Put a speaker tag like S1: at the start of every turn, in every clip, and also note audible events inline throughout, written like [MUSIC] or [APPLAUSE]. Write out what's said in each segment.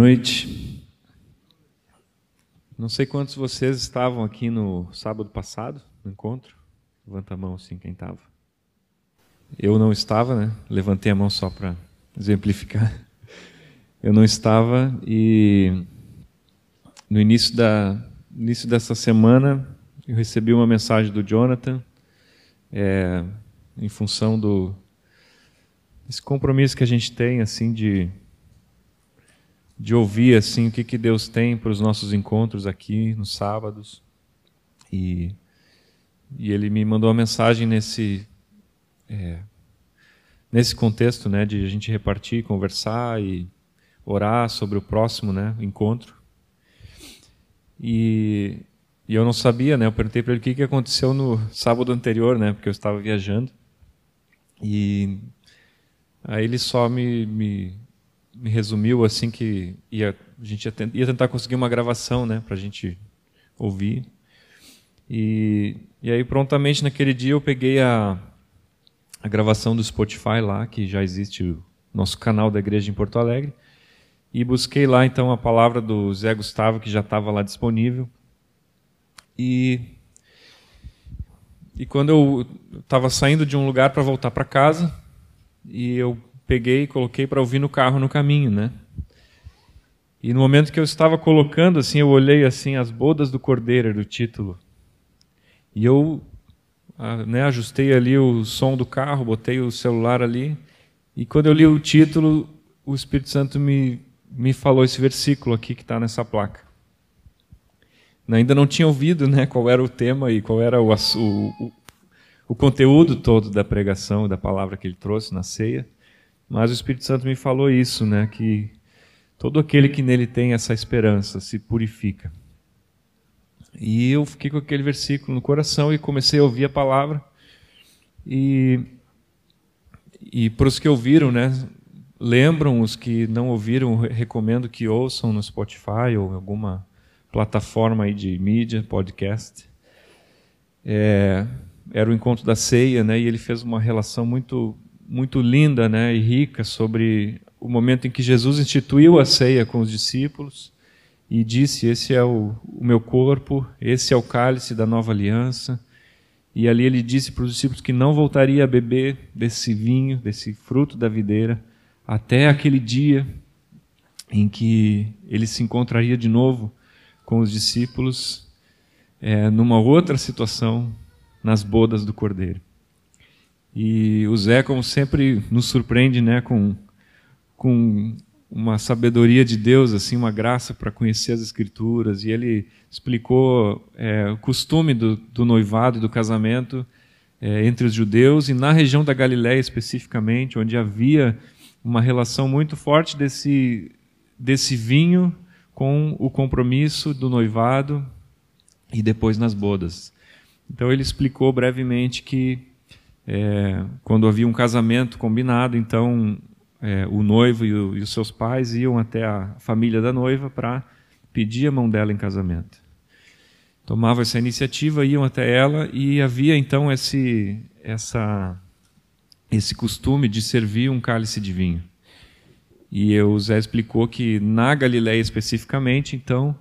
S1: noite. Não sei quantos de vocês estavam aqui no sábado passado, no encontro. Levanta a mão assim, quem estava. Eu não estava, né? Levantei a mão só para exemplificar. Eu não estava e no início da início dessa semana eu recebi uma mensagem do Jonathan é, em função do esse compromisso que a gente tem assim de de ouvir assim o que, que Deus tem para os nossos encontros aqui nos sábados. E, e ele me mandou uma mensagem nesse é, nesse contexto, né, de a gente repartir, conversar e orar sobre o próximo, né, encontro. E, e eu não sabia, né? Eu perguntei para ele o que, que aconteceu no sábado anterior, né? Porque eu estava viajando. E aí ele só me, me me resumiu assim que ia, a gente ia, ia tentar conseguir uma gravação, né, para a gente ouvir. E, e aí prontamente naquele dia eu peguei a, a gravação do Spotify lá, que já existe o nosso canal da igreja em Porto Alegre, e busquei lá então a palavra do Zé Gustavo que já estava lá disponível. E e quando eu estava saindo de um lugar para voltar para casa, e eu peguei e coloquei para ouvir no carro no caminho, né? E no momento que eu estava colocando, assim, eu olhei assim as bodas do cordeiro era o título. E eu, né, ajustei ali o som do carro, botei o celular ali. E quando eu li o título, o Espírito Santo me me falou esse versículo aqui que está nessa placa. Ainda não tinha ouvido, né, qual era o tema e qual era o, o, o conteúdo todo da pregação, da palavra que ele trouxe na ceia. Mas o Espírito Santo me falou isso, né? Que todo aquele que nele tem essa esperança se purifica. E eu fiquei com aquele versículo no coração e comecei a ouvir a palavra. E, e para os que ouviram, né? Lembram, os que não ouviram, recomendo que ouçam no Spotify ou alguma plataforma aí de mídia, podcast. É, era o encontro da ceia, né? E ele fez uma relação muito muito linda né, e rica sobre o momento em que Jesus instituiu a ceia com os discípulos e disse: Esse é o, o meu corpo, esse é o cálice da nova aliança. E ali ele disse para os discípulos que não voltaria a beber desse vinho, desse fruto da videira, até aquele dia em que ele se encontraria de novo com os discípulos é, numa outra situação, nas bodas do Cordeiro. E o Zé, como sempre, nos surpreende né, com, com uma sabedoria de Deus, assim, uma graça para conhecer as Escrituras. E ele explicou é, o costume do, do, noivado e do casamento é, entre os judeus e na região da Galiléia especificamente, onde havia uma relação muito forte desse, desse vinho com o compromisso do noivado e depois nas bodas. Então ele explicou brevemente que é, quando havia um casamento combinado, então é, o noivo e, o, e, os seus pais iam até a família da noiva para pedir a mão dela em casamento. Tomavam essa iniciativa, iam até ela e havia então esse, essa, esse costume de servir um cálice de vinho. E o Zé explicou que na Galiléia especificamente, então,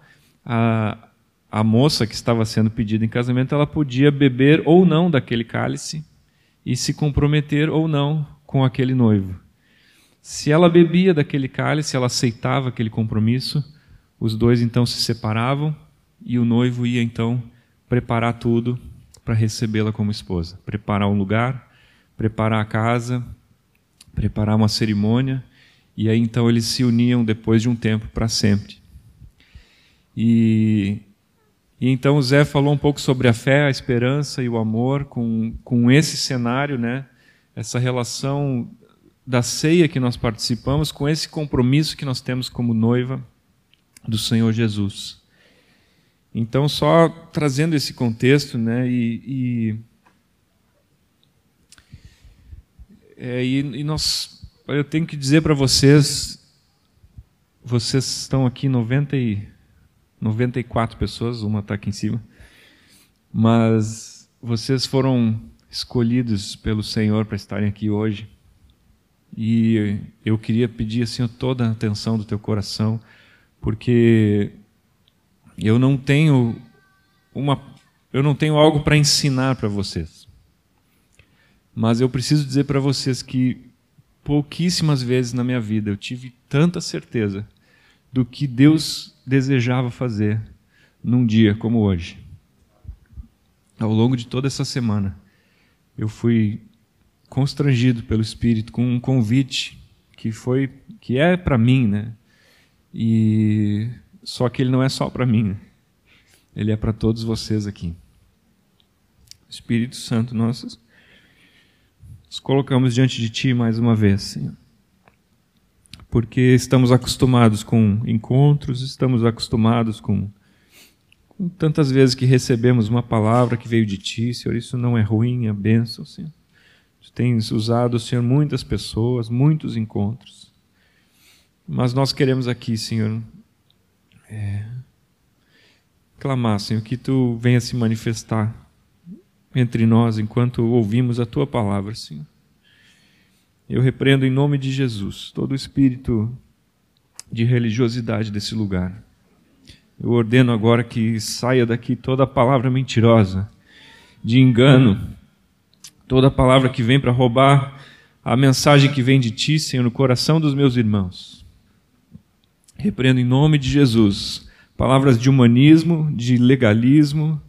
S1: a, a moça que estava sendo pedida em casamento, ela podia beber ou não daquele cálice, e se comprometer ou não com aquele noivo. Se ela bebia daquele cálice, ela aceitava aquele compromisso, os dois então se separavam e o noivo ia então preparar tudo para recebê-la como esposa, preparar um lugar, preparar a casa, preparar uma cerimônia, e aí então eles se uniam depois de um tempo para sempre. E e então o Zé falou um pouco sobre a fé, a esperança e o amor com, com esse cenário, né? essa relação da ceia que nós participamos com esse compromisso que nós temos como noiva do Senhor Jesus. Então, só trazendo esse contexto, né, e, e, é, e, e nós, eu tenho que dizer para vocês, vocês estão aqui 90 e 94 pessoas, uma está aqui em cima. Mas vocês foram escolhidos pelo Senhor para estarem aqui hoje. E eu queria pedir assim toda a atenção do teu coração, porque eu não tenho uma eu não tenho algo para ensinar para vocês. Mas eu preciso dizer para vocês que pouquíssimas vezes na minha vida eu tive tanta certeza do que Deus desejava fazer num dia como hoje. Ao longo de toda essa semana, eu fui constrangido pelo Espírito com um convite que foi que é para mim, né? E só que ele não é só para mim, né? ele é para todos vocês aqui. Espírito Santo, nós nos colocamos diante de Ti mais uma vez, Senhor. Porque estamos acostumados com encontros, estamos acostumados com, com tantas vezes que recebemos uma palavra que veio de Ti, Senhor. Isso não é ruim, é bênção, Senhor. Tu tens usado, Senhor, muitas pessoas, muitos encontros. Mas nós queremos aqui, Senhor, é, clamar, Senhor, que Tu venha se manifestar entre nós enquanto ouvimos a Tua palavra, Senhor. Eu repreendo em nome de Jesus todo espírito de religiosidade desse lugar. Eu ordeno agora que saia daqui toda palavra mentirosa, de engano, toda palavra que vem para roubar a mensagem que vem de Ti, Senhor, no coração dos meus irmãos. Repreendo em nome de Jesus palavras de humanismo, de legalismo,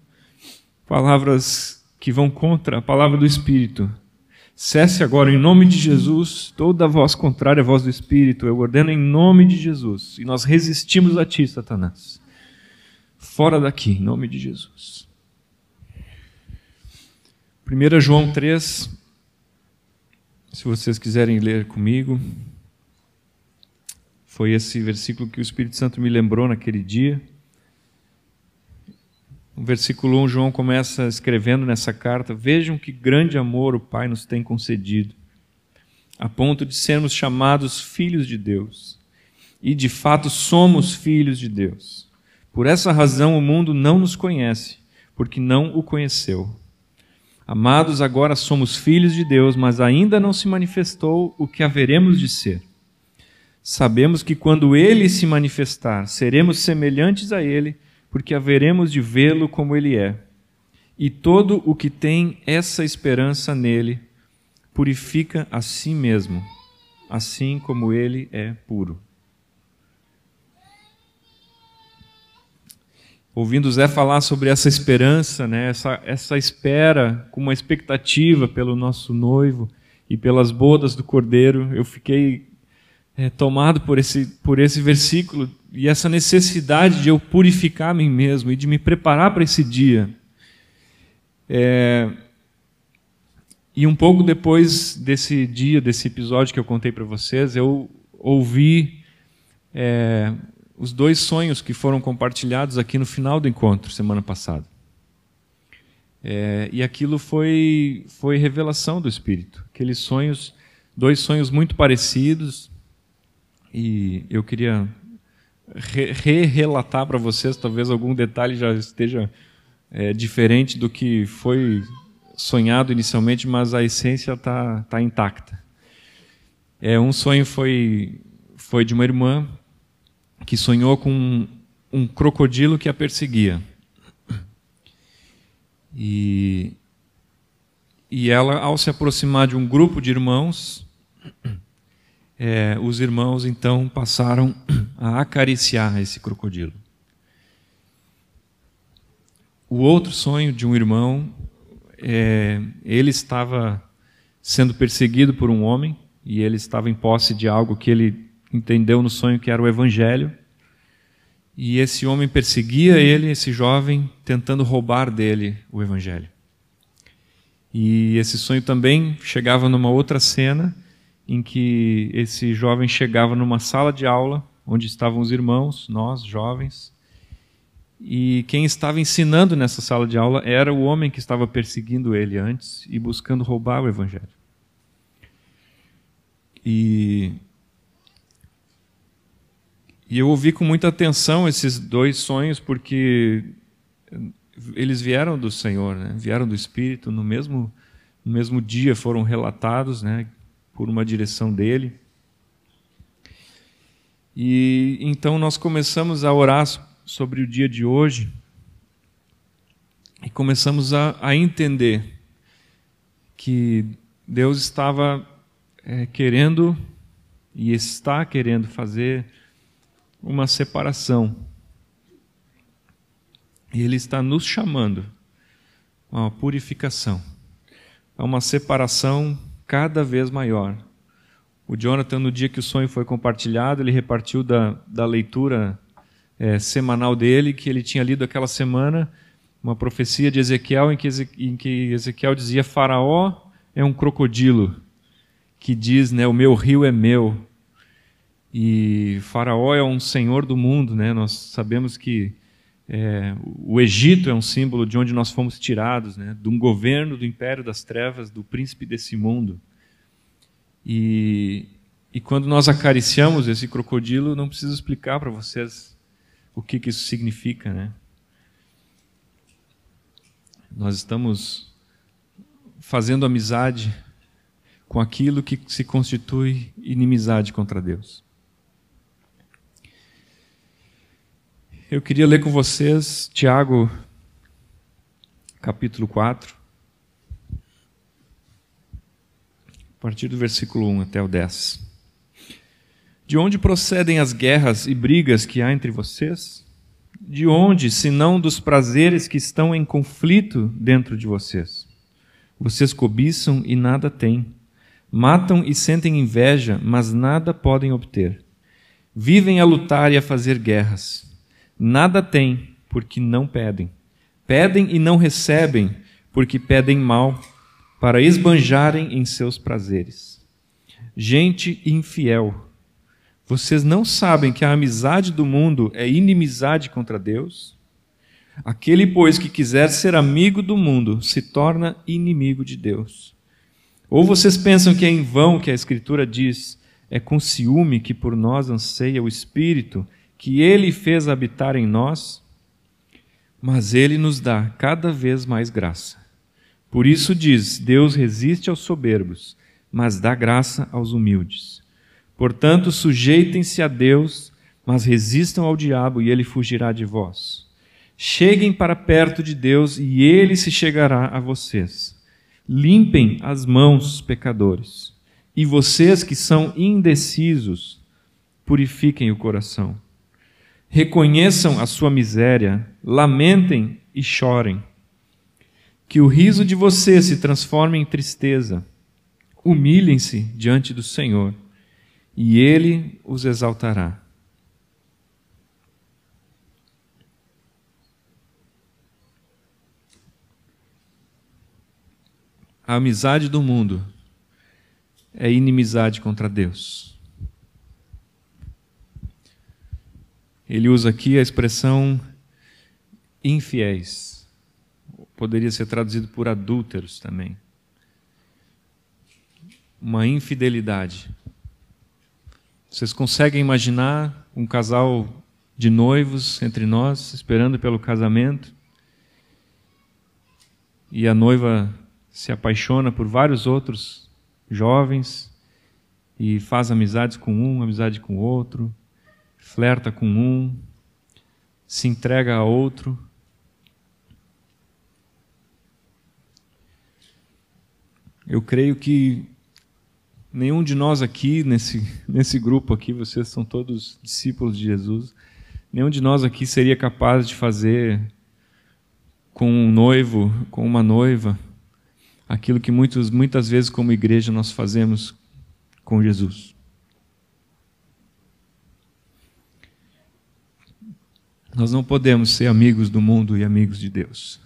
S1: palavras que vão contra a palavra do Espírito. Cesse agora, em nome de Jesus, toda voz contrária à voz do Espírito. Eu ordeno em nome de Jesus. E nós resistimos a ti, Satanás. Fora daqui, em nome de Jesus. 1 João 3, se vocês quiserem ler comigo. Foi esse versículo que o Espírito Santo me lembrou naquele dia. No versículo 1, João começa escrevendo nessa carta: Vejam que grande amor o Pai nos tem concedido, a ponto de sermos chamados filhos de Deus. E de fato somos filhos de Deus. Por essa razão o mundo não nos conhece, porque não o conheceu. Amados, agora somos filhos de Deus, mas ainda não se manifestou o que haveremos de ser. Sabemos que quando ele se manifestar, seremos semelhantes a ele, porque haveremos de vê-lo como ele é. E todo o que tem essa esperança nele purifica a si mesmo, assim como ele é puro. Ouvindo Zé falar sobre essa esperança, né, essa, essa espera com uma expectativa pelo nosso noivo e pelas bodas do cordeiro, eu fiquei é, tomado por esse, por esse versículo e essa necessidade de eu purificar a mim mesmo e de me preparar para esse dia. É, e um pouco depois desse dia, desse episódio que eu contei para vocês, eu ouvi é, os dois sonhos que foram compartilhados aqui no final do encontro, semana passada. É, e aquilo foi, foi revelação do Espírito. Aqueles sonhos, dois sonhos muito parecidos, e eu queria re-relatar para vocês, talvez algum detalhe já esteja é, diferente do que foi sonhado inicialmente, mas a essência está tá intacta. É, um sonho foi, foi de uma irmã que sonhou com um, um crocodilo que a perseguia. E, e ela, ao se aproximar de um grupo de irmãos, é, os irmãos então passaram a acariciar esse crocodilo. O outro sonho de um irmão, é, ele estava sendo perseguido por um homem e ele estava em posse de algo que ele entendeu no sonho que era o evangelho. E esse homem perseguia ele, esse jovem, tentando roubar dele o evangelho. E esse sonho também chegava numa outra cena em que esse jovem chegava numa sala de aula, onde estavam os irmãos, nós, jovens, e quem estava ensinando nessa sala de aula era o homem que estava perseguindo ele antes e buscando roubar o evangelho. E, e eu ouvi com muita atenção esses dois sonhos, porque eles vieram do Senhor, né? vieram do Espírito, no mesmo, no mesmo dia foram relatados, né? Por uma direção dele. E então nós começamos a orar sobre o dia de hoje e começamos a, a entender que Deus estava é, querendo e está querendo fazer uma separação. E Ele está nos chamando a uma purificação, a uma separação cada vez maior. O Jonathan, no dia que o sonho foi compartilhado, ele repartiu da, da leitura é, semanal dele, que ele tinha lido aquela semana, uma profecia de Ezequiel, em que, em que Ezequiel dizia: Faraó é um crocodilo, que diz, né, o meu rio é meu. E Faraó é um senhor do mundo, né? Nós sabemos que é, o Egito é um símbolo de onde nós fomos tirados, né? De um governo do império das trevas, do príncipe desse mundo. E, e quando nós acariciamos esse crocodilo, não preciso explicar para vocês o que, que isso significa, né? Nós estamos fazendo amizade com aquilo que se constitui inimizade contra Deus. Eu queria ler com vocês Tiago, capítulo 4, a partir do versículo 1 até o 10. De onde procedem as guerras e brigas que há entre vocês? De onde, senão dos prazeres que estão em conflito dentro de vocês? Vocês cobiçam e nada têm Matam e sentem inveja, mas nada podem obter. Vivem a lutar e a fazer guerras. Nada têm, porque não pedem. Pedem e não recebem, porque pedem mal, para esbanjarem em seus prazeres. Gente infiel, vocês não sabem que a amizade do mundo é inimizade contra Deus? Aquele, pois, que quiser ser amigo do mundo se torna inimigo de Deus. Ou vocês pensam que é em vão que a Escritura diz: é com ciúme que por nós anseia o Espírito, que ele fez habitar em nós? Mas ele nos dá cada vez mais graça. Por isso diz: Deus resiste aos soberbos, mas dá graça aos humildes. Portanto, sujeitem-se a Deus, mas resistam ao diabo e ele fugirá de vós. Cheguem para perto de Deus e ele se chegará a vocês. Limpem as mãos, pecadores. E vocês que são indecisos, purifiquem o coração. Reconheçam a sua miséria, lamentem e chorem. Que o riso de vocês se transforme em tristeza. Humilhem-se diante do Senhor, e Ele os exaltará. a amizade do mundo é inimizade contra Deus. Ele usa aqui a expressão infiéis. Poderia ser traduzido por adúlteros também. Uma infidelidade. Vocês conseguem imaginar um casal de noivos entre nós, esperando pelo casamento? E a noiva se apaixona por vários outros jovens e faz amizades com um, amizade com outro, flerta com um, se entrega a outro. Eu creio que nenhum de nós aqui, nesse, [LAUGHS] nesse grupo aqui, vocês são todos discípulos de Jesus, nenhum de nós aqui seria capaz de fazer com um noivo, com uma noiva, aquilo que muitos, muitas vezes, como igreja, nós fazemos com Jesus. Nós não podemos ser amigos do mundo e amigos de Deus.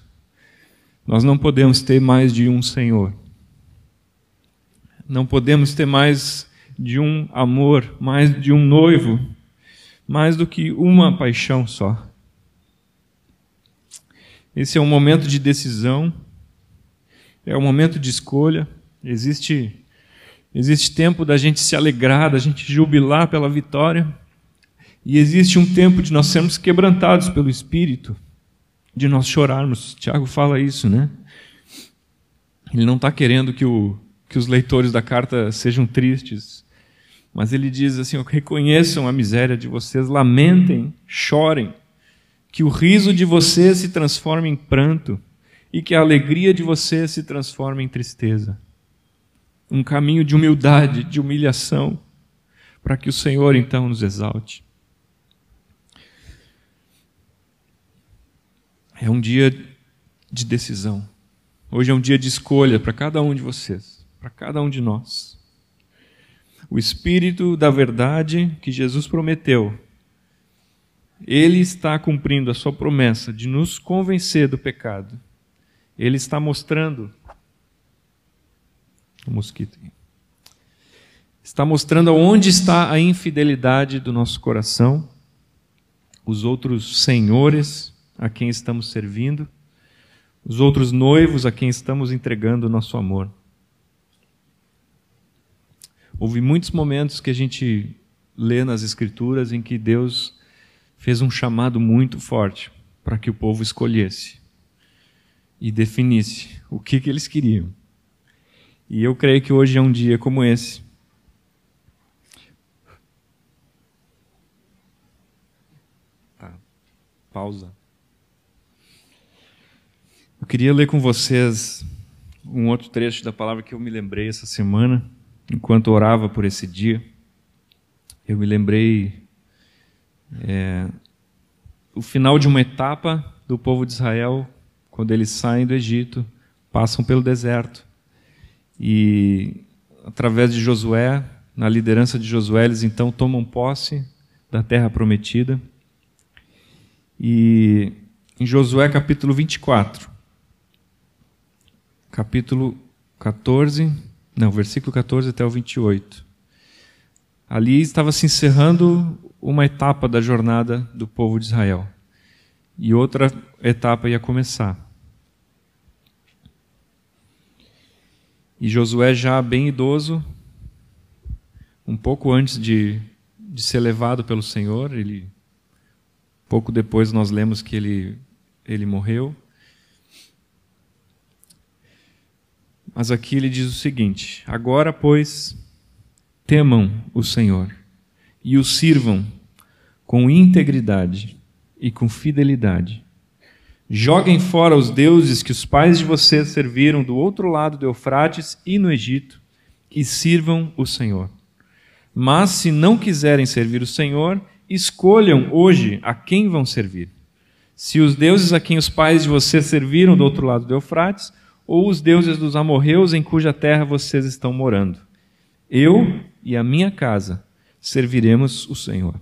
S1: Nós não podemos ter mais de um Senhor. Não podemos ter mais de um amor, mais de um noivo, mais do que uma paixão só. Esse é um momento de decisão é o momento de escolha. Existe existe tempo da gente se alegrar, da gente jubilar pela vitória. E existe um tempo de nós sermos quebrantados pelo Espírito, de nós chorarmos. Tiago fala isso, né? Ele não está querendo que, o, que os leitores da carta sejam tristes, Mas ele diz assim: reconheçam a miséria de vocês, lamentem, chorem, que o riso de vocês se transforme em pranto e que a alegria de vocês se transforme em tristeza. Um caminho de humildade, de humilhação, para que o Senhor então nos exalte. É um dia de decisão. Hoje é um dia de escolha para cada um de vocês, para cada um de nós. O Espírito da verdade que Jesus prometeu, ele está cumprindo a sua promessa de nos convencer do pecado. Ele está mostrando. O mosquito. Está mostrando onde está a infidelidade do nosso coração, os outros senhores a quem estamos servindo, os outros noivos a quem estamos entregando o nosso amor. Houve muitos momentos que a gente lê nas Escrituras em que Deus fez um chamado muito forte para que o povo escolhesse e definisse o que, que eles queriam. E eu creio que hoje é um dia como esse. Tá. Pausa. Eu queria ler com vocês um outro trecho da palavra que eu me lembrei essa semana enquanto orava por esse dia, eu me lembrei é, o final de uma etapa do povo de Israel, quando eles saem do Egito, passam pelo deserto. E através de Josué, na liderança de Josué, eles então tomam posse da terra prometida. E em Josué capítulo 24, capítulo 14, não, versículo 14 até o 28. Ali estava se encerrando uma etapa da jornada do povo de Israel. E outra etapa ia começar. E Josué, já bem idoso, um pouco antes de, de ser levado pelo Senhor, ele pouco depois nós lemos que ele, ele morreu. Mas aqui ele diz o seguinte: Agora, pois, temam o Senhor e o sirvam com integridade e com fidelidade. Joguem fora os deuses que os pais de vocês serviram do outro lado do Eufrates e no Egito, e sirvam o Senhor. Mas se não quiserem servir o Senhor, escolham hoje a quem vão servir. Se os deuses a quem os pais de vocês serviram do outro lado do Eufrates, ou os deuses dos amorreus em cuja terra vocês estão morando. Eu e a minha casa serviremos o Senhor.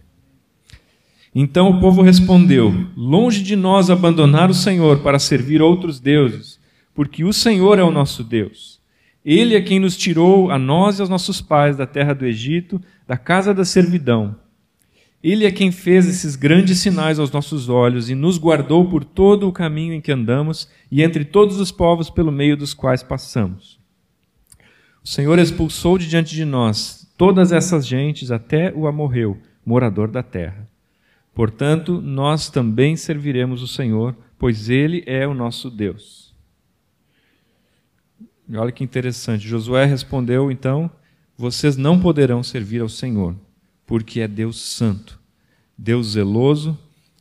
S1: Então o povo respondeu: Longe de nós abandonar o Senhor para servir outros deuses, porque o Senhor é o nosso Deus. Ele é quem nos tirou, a nós e aos nossos pais, da terra do Egito, da casa da servidão. Ele é quem fez esses grandes sinais aos nossos olhos e nos guardou por todo o caminho em que andamos e entre todos os povos pelo meio dos quais passamos. O Senhor expulsou de diante de nós todas essas gentes até o amorreu, morador da terra. Portanto, nós também serviremos o Senhor, pois ele é o nosso Deus. E olha que interessante. Josué respondeu então: Vocês não poderão servir ao Senhor porque é Deus santo, Deus zeloso,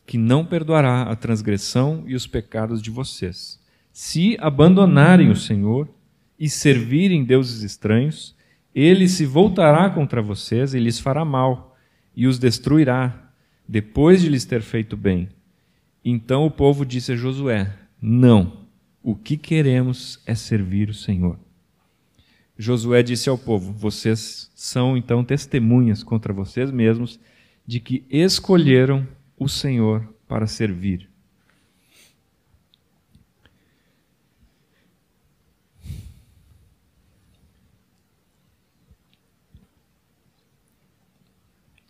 S1: que não perdoará a transgressão e os pecados de vocês. Se abandonarem o Senhor e servirem deuses estranhos, ele se voltará contra vocês e lhes fará mal, e os destruirá, depois de lhes ter feito bem. Então o povo disse a Josué: Não, o que queremos é servir o Senhor. Josué disse ao povo: Vocês são então testemunhas contra vocês mesmos de que escolheram o Senhor para servir.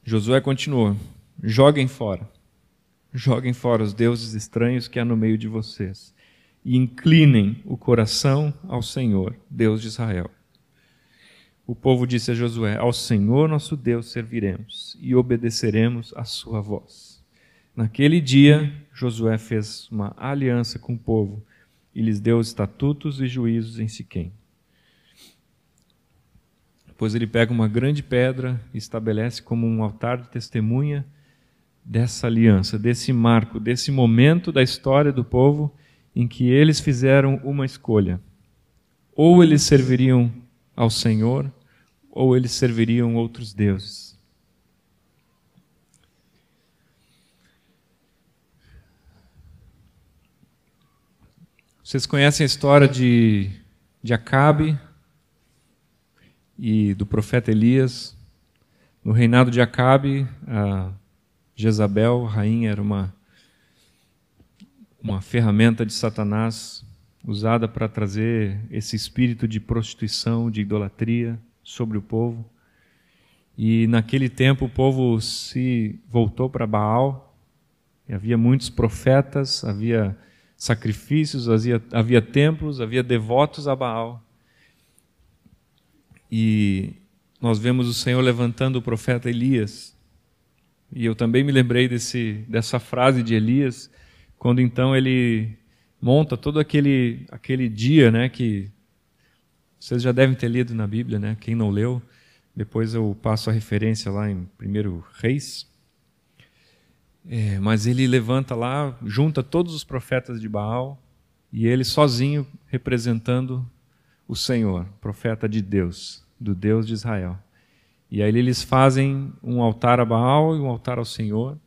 S1: Josué continuou: Joguem fora, joguem fora os deuses estranhos que há no meio de vocês, e inclinem o coração ao Senhor, Deus de Israel o povo disse a Josué: Ao Senhor nosso Deus serviremos e obedeceremos a sua voz. Naquele dia, Josué fez uma aliança com o povo e lhes deu estatutos e juízos em Siquém. Depois ele pega uma grande pedra e estabelece como um altar de testemunha dessa aliança, desse marco, desse momento da história do povo em que eles fizeram uma escolha. Ou eles serviriam ao Senhor, ou eles serviriam outros deuses. Vocês conhecem a história de, de Acabe e do profeta Elias. No reinado de Acabe, Jezabel, rainha, era uma, uma ferramenta de Satanás usada para trazer esse espírito de prostituição, de idolatria sobre o povo. E naquele tempo o povo se voltou para Baal. havia muitos profetas, havia sacrifícios, havia, havia templos, havia devotos a Baal. E nós vemos o Senhor levantando o profeta Elias. E eu também me lembrei desse, dessa frase de Elias, quando então ele monta todo aquele, aquele dia, né, que vocês já devem ter lido na Bíblia, né? Quem não leu, depois eu passo a referência lá em 1 Reis. É, mas ele levanta lá, junta todos os profetas de Baal e ele sozinho representando o Senhor, profeta de Deus, do Deus de Israel. E aí eles fazem um altar a Baal e um altar ao Senhor.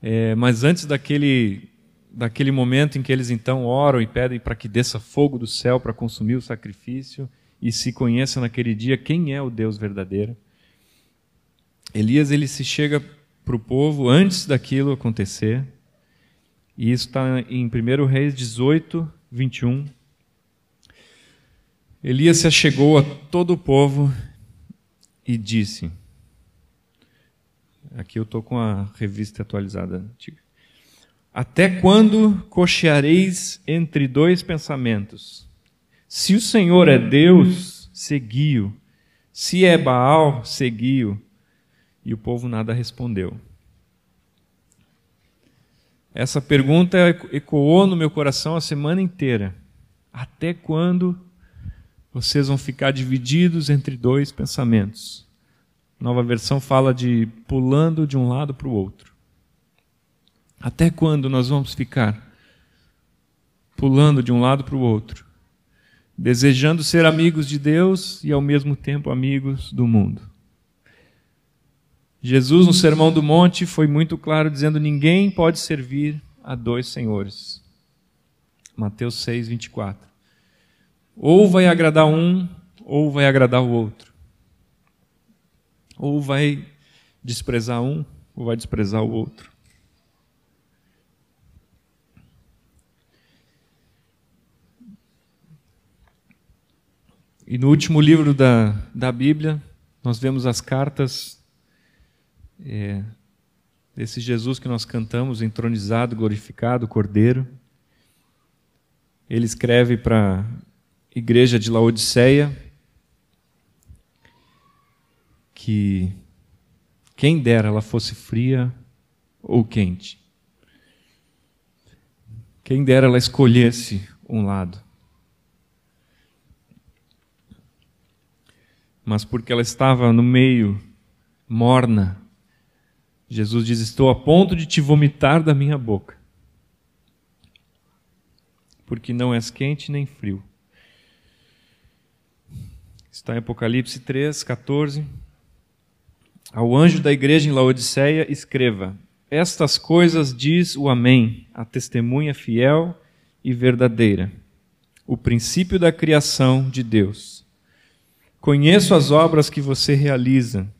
S1: É, mas antes daquele, daquele momento em que eles então oram e pedem para que desça fogo do céu para consumir o sacrifício e se conheça naquele dia quem é o Deus verdadeiro, Elias ele se chega para o povo antes daquilo acontecer. E isso está em 1 Reis 18, 21. Elias se achegou a todo o povo e disse: Aqui eu estou com a revista atualizada antiga. Até quando cocheareis entre dois pensamentos? Se o Senhor é Deus, segui-o. Se é Baal, segui-o. E o povo nada respondeu. Essa pergunta ecoou no meu coração a semana inteira. Até quando vocês vão ficar divididos entre dois pensamentos? Nova versão fala de pulando de um lado para o outro. Até quando nós vamos ficar pulando de um lado para o outro, desejando ser amigos de Deus e ao mesmo tempo amigos do mundo? Jesus, no Sermão do Monte, foi muito claro dizendo: ninguém pode servir a dois senhores. Mateus 6, 24. Ou vai agradar um, ou vai agradar o outro. Ou vai desprezar um, ou vai desprezar o outro. E no último livro da, da Bíblia, nós vemos as cartas é, desse Jesus que nós cantamos, entronizado, glorificado, Cordeiro. Ele escreve para a igreja de Laodiceia que quem dera ela fosse fria ou quente. Quem dera ela escolhesse um lado. Mas porque ela estava no meio morna, Jesus diz: Estou a ponto de te vomitar da minha boca, porque não és quente nem frio. Está em Apocalipse 3, 14. Ao anjo da igreja em Laodiceia, escreva: Estas coisas diz o Amém, a testemunha fiel e verdadeira, o princípio da criação de Deus. Conheço as obras que você realiza,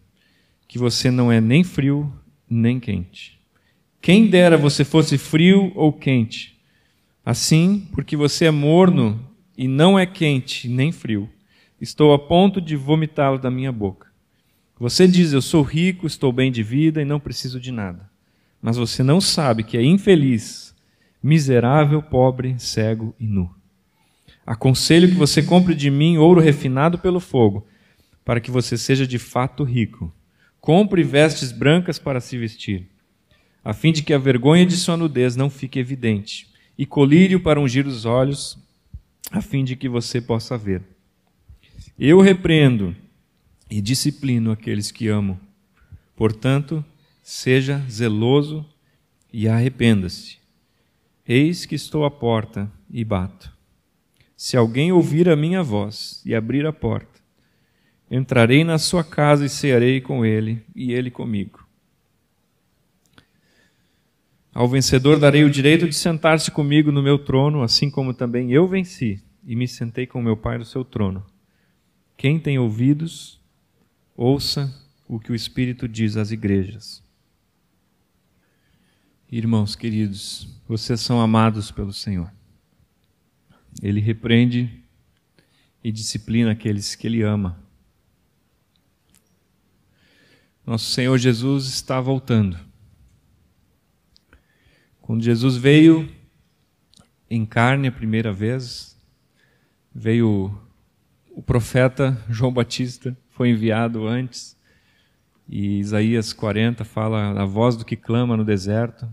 S1: que você não é nem frio nem quente. Quem dera você fosse frio ou quente. Assim, porque você é morno e não é quente nem frio, estou a ponto de vomitá-lo da minha boca. Você diz: Eu sou rico, estou bem de vida e não preciso de nada. Mas você não sabe que é infeliz, miserável, pobre, cego e nu. Aconselho que você compre de mim ouro refinado pelo fogo, para que você seja de fato rico Compre vestes brancas para se vestir, a fim de que a vergonha de sua nudez não fique evidente, e colírio para ungir os olhos, a fim de que você possa ver. Eu repreendo e disciplino aqueles que amo. Portanto, seja zeloso e arrependa-se. Eis que estou à porta e bato. Se alguém ouvir a minha voz e abrir a porta, entrarei na sua casa e cearei com ele e ele comigo. Ao vencedor darei o direito de sentar-se comigo no meu trono, assim como também eu venci e me sentei com meu Pai no seu trono. Quem tem ouvidos, ouça o que o Espírito diz às igrejas. Irmãos queridos, vocês são amados pelo Senhor. Ele repreende e disciplina aqueles que Ele ama. Nosso Senhor Jesus está voltando. Quando Jesus veio em carne a primeira vez, veio o profeta João Batista, foi enviado antes, e Isaías 40 fala a voz do que clama no deserto,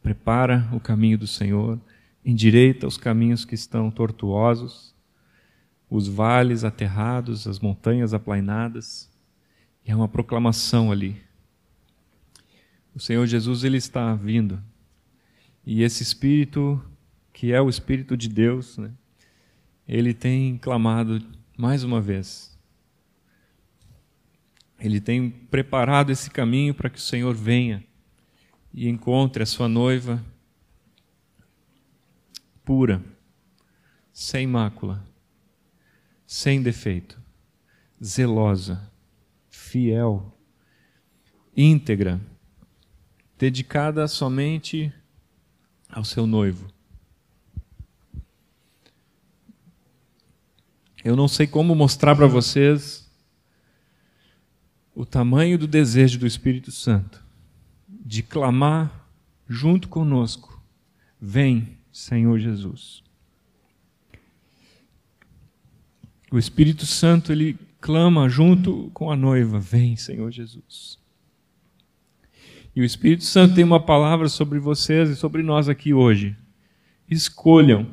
S1: prepara o caminho do Senhor, endireita os caminhos que estão tortuosos, os vales aterrados, as montanhas aplainadas. E é uma proclamação ali. O Senhor Jesus ele está vindo. E esse espírito que é o espírito de Deus, né, ele tem clamado mais uma vez. Ele tem preparado esse caminho para que o Senhor venha e encontre a sua noiva pura, sem mácula, sem defeito, zelosa, fiel, íntegra, dedicada somente ao seu noivo. Eu não sei como mostrar para vocês o tamanho do desejo do Espírito Santo de clamar junto conosco: Vem, Senhor Jesus. O Espírito Santo ele clama junto com a noiva: Vem, Senhor Jesus. E o Espírito Santo tem uma palavra sobre vocês e sobre nós aqui hoje. Escolham,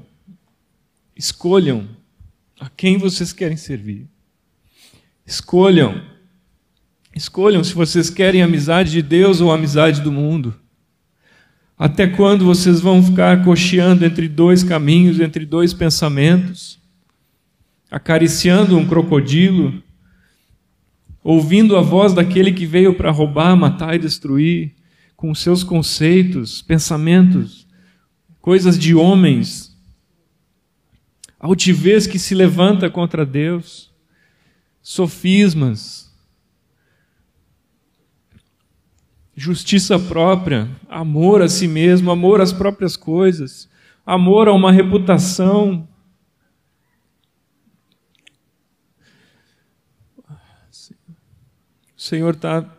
S1: escolham a quem vocês querem servir. Escolham, escolham se vocês querem a amizade de Deus ou a amizade do mundo. Até quando vocês vão ficar cocheando entre dois caminhos, entre dois pensamentos, acariciando um crocodilo, ouvindo a voz daquele que veio para roubar, matar e destruir, com seus conceitos, pensamentos, coisas de homens, altivez que se levanta contra Deus, sofismas, justiça própria, amor a si mesmo, amor às próprias coisas, amor a uma reputação. O Senhor tá,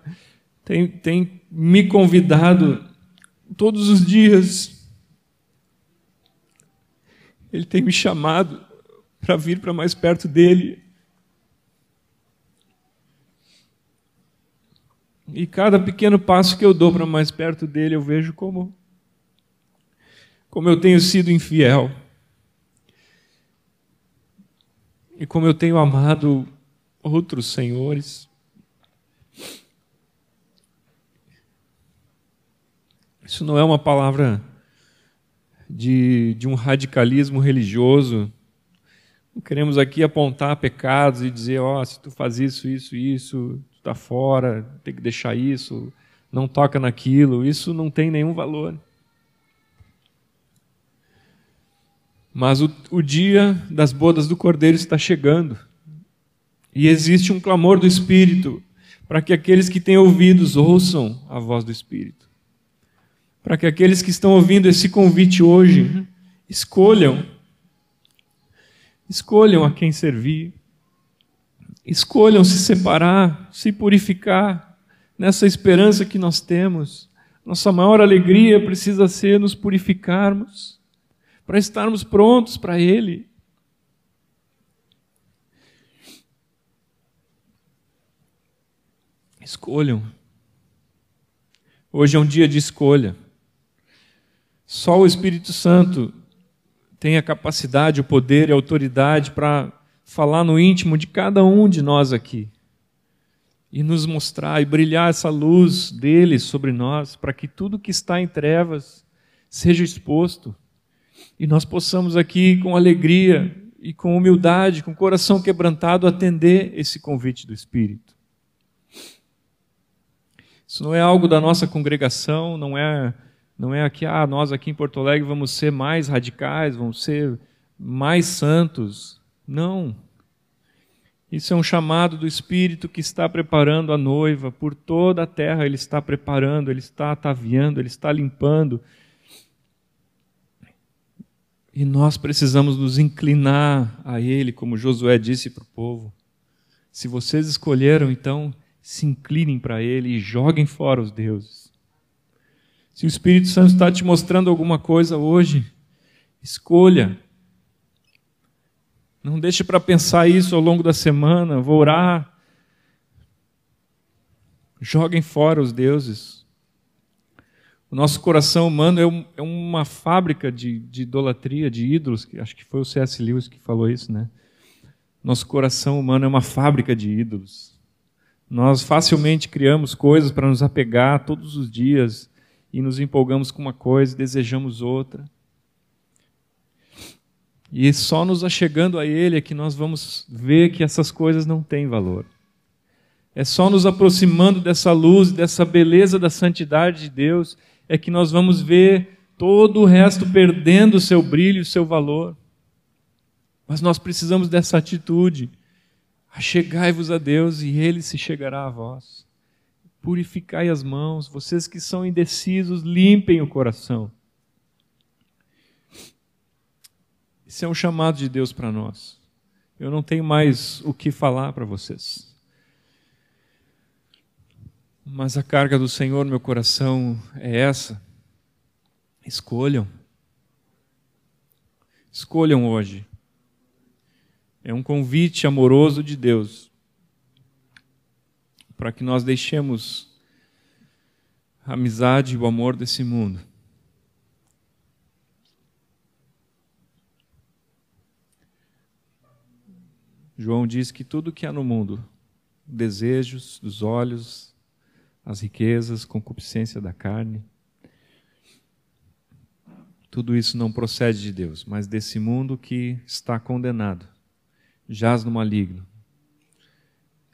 S1: tem, tem me convidado todos os dias. Ele tem me chamado para vir para mais perto dele. E cada pequeno passo que eu dou para mais perto dele, eu vejo como como eu tenho sido infiel. E como eu tenho amado outros senhores. Isso não é uma palavra de, de um radicalismo religioso. Não queremos aqui apontar pecados e dizer, ó, oh, se tu faz isso, isso, isso, está fora, tem que deixar isso, não toca naquilo, isso não tem nenhum valor. Mas o, o dia das bodas do Cordeiro está chegando. E existe um clamor do Espírito para que aqueles que têm ouvidos ouçam a voz do Espírito. Para que aqueles que estão ouvindo esse convite hoje escolham escolham a quem servir. Escolham se separar, se purificar, nessa esperança que nós temos. Nossa maior alegria precisa ser nos purificarmos, para estarmos prontos para Ele. Escolham. Hoje é um dia de escolha. Só o Espírito Santo tem a capacidade, o poder e a autoridade para falar no íntimo de cada um de nós aqui. e nos mostrar e brilhar essa luz dele sobre nós, para que tudo que está em trevas seja exposto e nós possamos aqui com alegria e com humildade, com coração quebrantado, atender esse convite do Espírito. Isso não é algo da nossa congregação, não é não é aqui, ah, nós aqui em Porto Alegre vamos ser mais radicais, vamos ser mais santos. Não. Isso é um chamado do Espírito que está preparando a noiva por toda a terra, ele está preparando, ele está ataviando, ele está limpando. E nós precisamos nos inclinar a ele, como Josué disse para o povo. Se vocês escolheram, então se inclinem para ele e joguem fora os deuses. Se o Espírito Santo está te mostrando alguma coisa hoje, escolha não deixe para pensar isso ao longo da semana. Vou orar. Joguem fora os deuses. O nosso coração humano é, é uma fábrica de, de, idolatria, de ídolos. Acho que foi o C.S. Lewis que falou isso, né? Nosso coração humano é uma fábrica de ídolos. Nós facilmente criamos coisas para nos apegar todos os dias e nos empolgamos com uma coisa e desejamos outra. E só nos achegando a Ele é que nós vamos ver que essas coisas não têm valor. É só nos aproximando dessa luz, dessa beleza da santidade de Deus, é que nós vamos ver todo o resto perdendo o seu brilho, o seu valor. Mas nós precisamos dessa atitude. Achegai-vos a Deus e Ele se chegará a vós. Purificai as mãos, vocês que são indecisos, limpem o coração. Isso é um chamado de Deus para nós. Eu não tenho mais o que falar para vocês. Mas a carga do Senhor no meu coração é essa. Escolham. Escolham hoje. É um convite amoroso de Deus para que nós deixemos a amizade e o amor desse mundo João diz que tudo que há no mundo, desejos dos olhos, as riquezas, concupiscência da carne, tudo isso não procede de Deus, mas desse mundo que está condenado, jaz no maligno.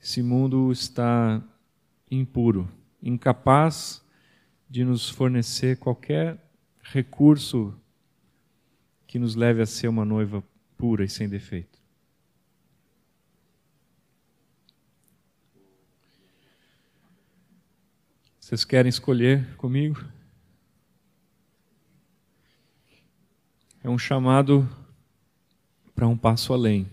S1: Esse mundo está impuro, incapaz de nos fornecer qualquer recurso que nos leve a ser uma noiva pura e sem defeito. Vocês querem escolher comigo? É um chamado para um passo além.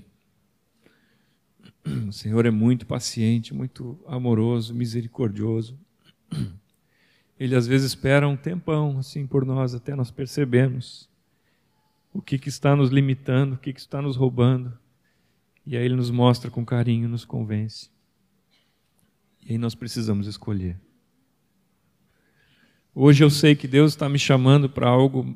S1: O Senhor é muito paciente, muito amoroso, misericordioso. Ele às vezes espera um tempão assim por nós até nós percebemos o que, que está nos limitando, o que, que está nos roubando. E aí ele nos mostra com carinho, nos convence. E aí nós precisamos escolher. Hoje eu sei que Deus está me chamando para algo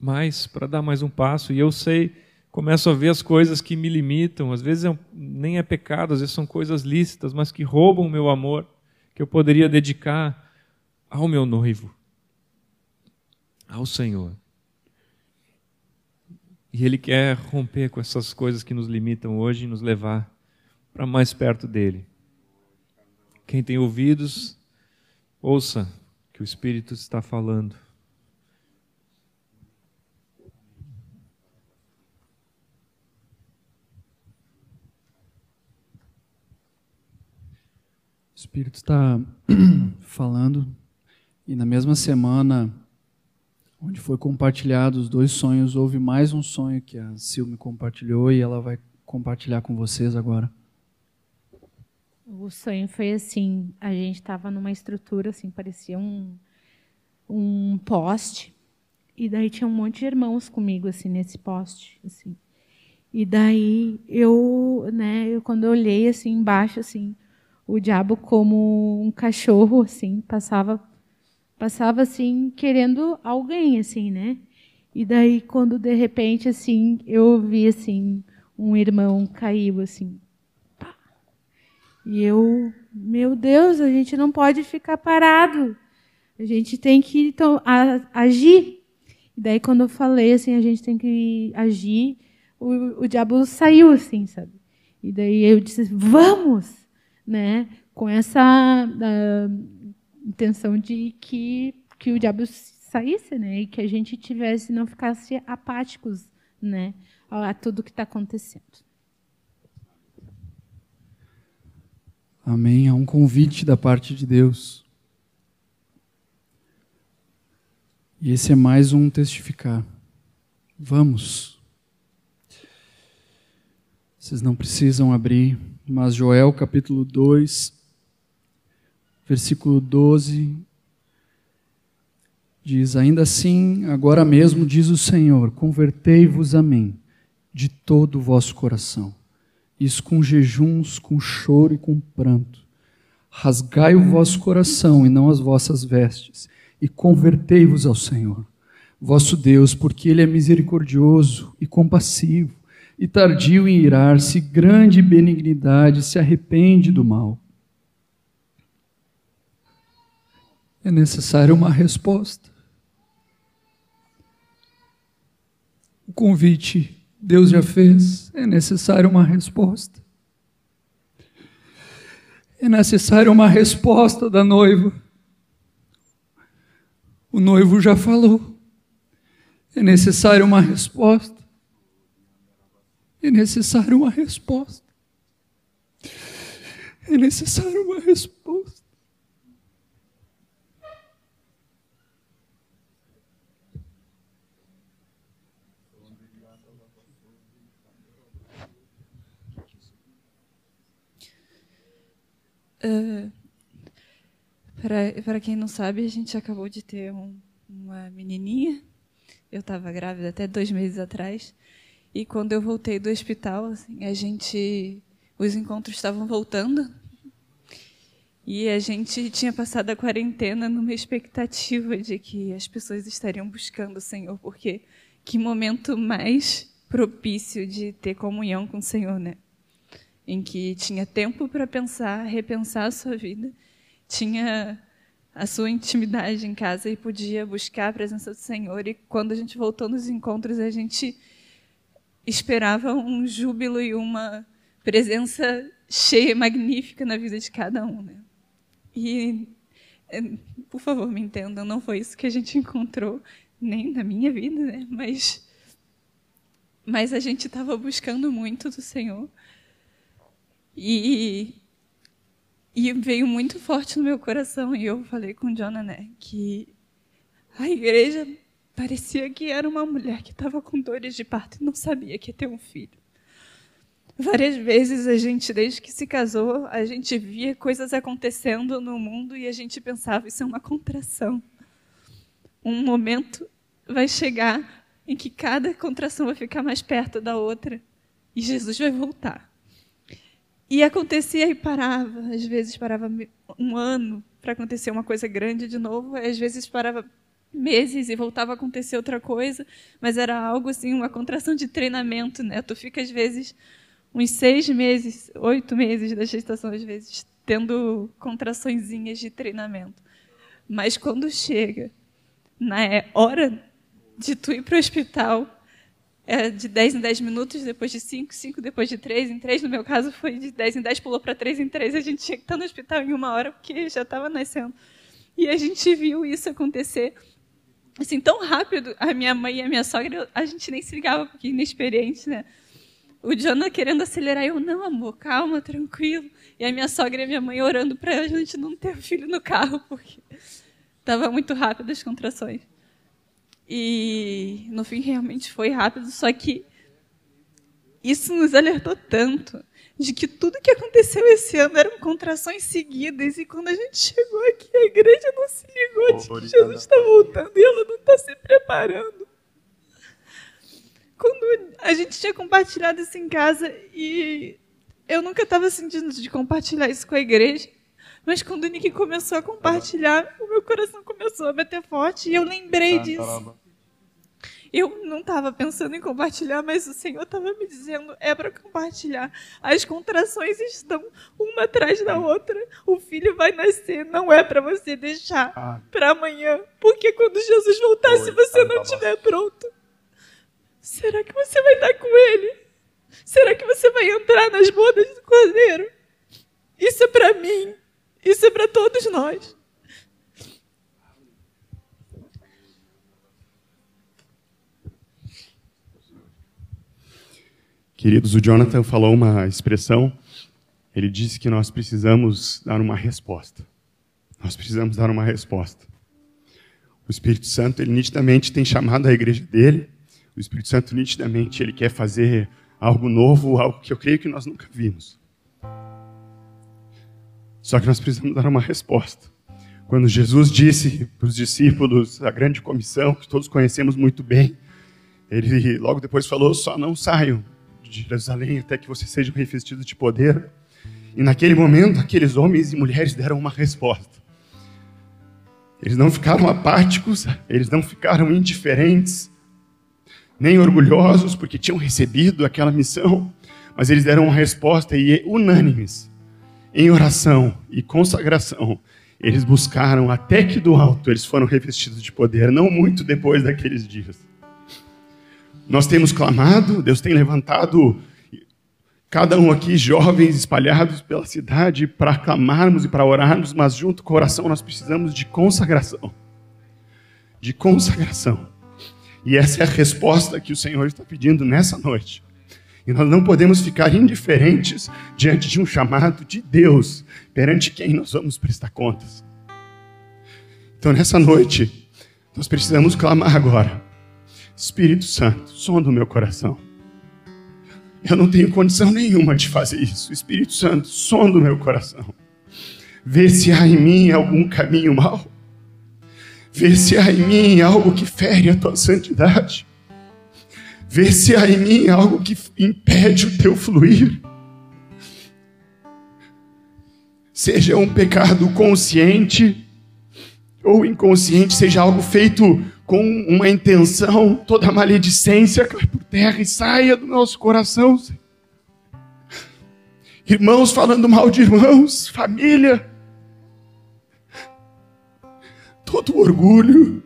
S1: mais, para dar mais um passo, e eu sei, começo a ver as coisas que me limitam, às vezes é, nem é pecado, às vezes são coisas lícitas, mas que roubam o meu amor, que eu poderia dedicar ao meu noivo, ao Senhor. E Ele quer romper com essas coisas que nos limitam hoje e nos levar para mais perto dele. Quem tem ouvidos, ouça que o Espírito está falando.
S2: O Espírito está [CLEARS THROAT] falando e na mesma semana onde foi compartilhado os dois sonhos, houve mais um sonho que a Sil me compartilhou e ela vai compartilhar com vocês agora.
S3: O sonho foi assim, a gente estava numa estrutura assim, parecia um, um poste, e daí tinha um monte de irmãos comigo assim nesse poste, assim. E daí eu, né, eu quando eu olhei assim embaixo assim, o diabo como um cachorro assim, passava passava assim querendo alguém assim, né? E daí quando de repente assim, eu vi assim um irmão caiu assim E eu, meu Deus, a gente não pode ficar parado. A gente tem que então, a, agir. E daí, quando eu falei assim, a gente tem que agir, o, o diabo saiu, assim, sabe? E daí eu disse, vamos! Né? Com essa uh, intenção de que, que o diabo saísse, né? E que a gente tivesse, não ficasse apáticos, né? A, a tudo que está acontecendo.
S2: Amém. Há um convite da parte de Deus. E esse é mais um testificar. Vamos. Vocês não precisam abrir, mas Joel capítulo 2, versículo 12 diz: Ainda assim, agora mesmo diz o Senhor: convertei-vos a mim de todo o vosso coração isso com jejuns, com choro e com pranto. Rasgai o vosso coração e não as vossas vestes, e convertei-vos ao Senhor, vosso Deus, porque Ele é misericordioso e compassivo, e tardio em irar-se, grande benignidade, se arrepende do mal. É necessária uma resposta. O convite Deus já fez, é necessário uma resposta. É necessário uma resposta da noiva. O noivo já falou. É necessário uma resposta. É necessário uma resposta. É necessário uma resposta.
S4: Para quem não sabe, a gente acabou de ter um, uma menininha. Eu estava grávida até dois meses atrás. E quando eu voltei do hospital, assim, a gente, os encontros estavam voltando. E a gente tinha passado a quarentena numa expectativa de que as pessoas estariam buscando o Senhor, porque que momento mais propício de ter comunhão com o Senhor, né? Em que tinha tempo para pensar, repensar a sua vida, tinha a sua intimidade em casa e podia buscar a presença do Senhor. E quando a gente voltou nos encontros, a gente esperava um júbilo e uma presença cheia, magnífica na vida de cada um. Né? E, é, por favor, me entendam, não foi isso que a gente encontrou, nem na minha vida, né? mas, mas a gente estava buscando muito do Senhor. E, e veio muito forte no meu coração. E eu falei com Jonah, né, que a igreja parecia que era uma mulher que estava com dores de parto e não sabia que ia ter um filho. Várias vezes a gente, desde que se casou, a gente via coisas acontecendo no mundo e a gente pensava, isso é uma contração. Um momento vai chegar em que cada contração vai ficar mais perto da outra e Jesus vai voltar. E acontecia e parava. Às vezes parava um ano para acontecer uma coisa grande de novo. Às vezes parava meses e voltava a acontecer outra coisa. Mas era algo assim, uma contração de treinamento, né? Tu fica às vezes uns seis meses, oito meses da gestação, às vezes tendo contraçõezinhas de treinamento. Mas quando chega na hora de tu ir para o hospital é, de 10 em 10 minutos, depois de 5, 5 depois de 3 em 3. No meu caso, foi de 10 em 10, pulou para 3 em 3. A gente tinha que estar no hospital em uma hora, porque já estava nascendo. E a gente viu isso acontecer assim tão rápido. A minha mãe e a minha sogra, a gente nem se ligava, porque inexperiente, né? O Jonah querendo acelerar, eu, não, amor, calma, tranquilo. E a minha sogra e a minha mãe orando para a gente não ter filho no carro, porque estava muito rápido as contrações. E no fim realmente foi rápido, só que isso nos alertou tanto de que tudo que aconteceu esse ano eram contrações seguidas e quando a gente chegou aqui a igreja não se ligou de que Jesus está voltando e ela não está se preparando. Quando a gente tinha compartilhado isso em casa e eu nunca estava sentindo de compartilhar isso com a igreja, mas quando o Nick começou a compartilhar, o meu coração começou a bater forte e eu lembrei disso. Eu não estava pensando em compartilhar, mas o Senhor estava me dizendo: é para compartilhar. As contrações estão uma atrás da outra. O filho vai nascer. Não é para você deixar ah. para amanhã. Porque quando Jesus voltar, se você não estiver pronto, será que você vai estar com ele? Será que você vai entrar nas bodas do cordeiro? Isso é para mim. Isso é para todos nós.
S5: Queridos, o Jonathan falou uma expressão. Ele disse que nós precisamos dar uma resposta. Nós precisamos dar uma resposta. O Espírito Santo, ele nitidamente tem chamado a igreja dele. O Espírito Santo, nitidamente, ele quer fazer algo novo, algo que eu creio que nós nunca vimos. Só que nós precisamos dar uma resposta. Quando Jesus disse para os discípulos, a grande comissão, que todos conhecemos muito bem, ele logo depois falou: só não saiam de Jerusalém até que vocês sejam revestidos de poder. E naquele momento, aqueles homens e mulheres deram uma resposta. Eles não ficaram apáticos, eles não ficaram indiferentes, nem orgulhosos porque tinham recebido aquela missão, mas eles deram uma resposta e unânimes, em oração e consagração, eles buscaram até que do alto eles foram revestidos de poder, não muito depois daqueles dias. Nós temos clamado, Deus tem levantado cada um aqui, jovens espalhados pela cidade, para clamarmos e para orarmos, mas junto com a oração nós precisamos de consagração. De consagração. E essa é a resposta que o Senhor está pedindo nessa noite. E nós não podemos ficar indiferentes diante de um chamado de Deus, perante quem nós vamos prestar contas. Então, nessa noite, nós precisamos clamar agora Espírito Santo, som do meu coração. Eu não tenho condição nenhuma de fazer isso. Espírito Santo, som do meu coração. Vê se há em mim algum caminho mau. Vê se há em mim algo que fere a tua santidade. Vê se há em mim algo que impede o teu fluir. Seja um pecado consciente ou inconsciente, seja algo feito com uma intenção, toda maledicência cai por terra e saia do nosso coração. Irmãos falando mal de irmãos, família, todo orgulho,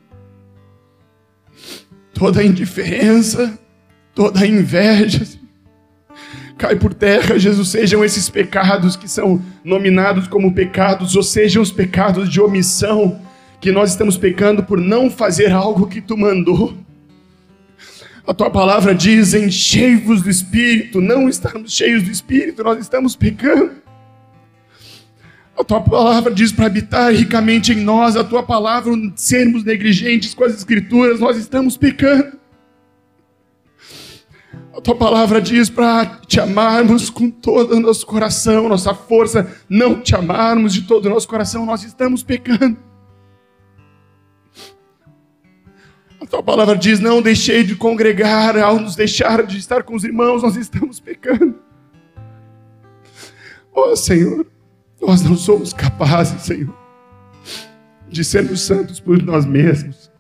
S5: toda indiferença, toda inveja, cai por terra, Jesus, sejam esses pecados que são nominados como pecados, ou sejam os pecados de omissão, que nós estamos pecando por não fazer algo que tu mandou. A tua palavra diz: enchei-vos do Espírito. Não estamos cheios do Espírito, nós estamos pecando. A tua palavra diz para habitar ricamente em nós. A tua palavra, sermos negligentes com as Escrituras, nós estamos pecando. A tua palavra diz para te amarmos com todo o nosso coração, nossa força, não te amarmos de todo o nosso coração, nós estamos pecando. A tua palavra diz: não deixei de congregar, ao nos deixar de estar com os irmãos, nós estamos pecando. Oh Senhor, nós não somos capazes, Senhor, de sermos santos por nós mesmos.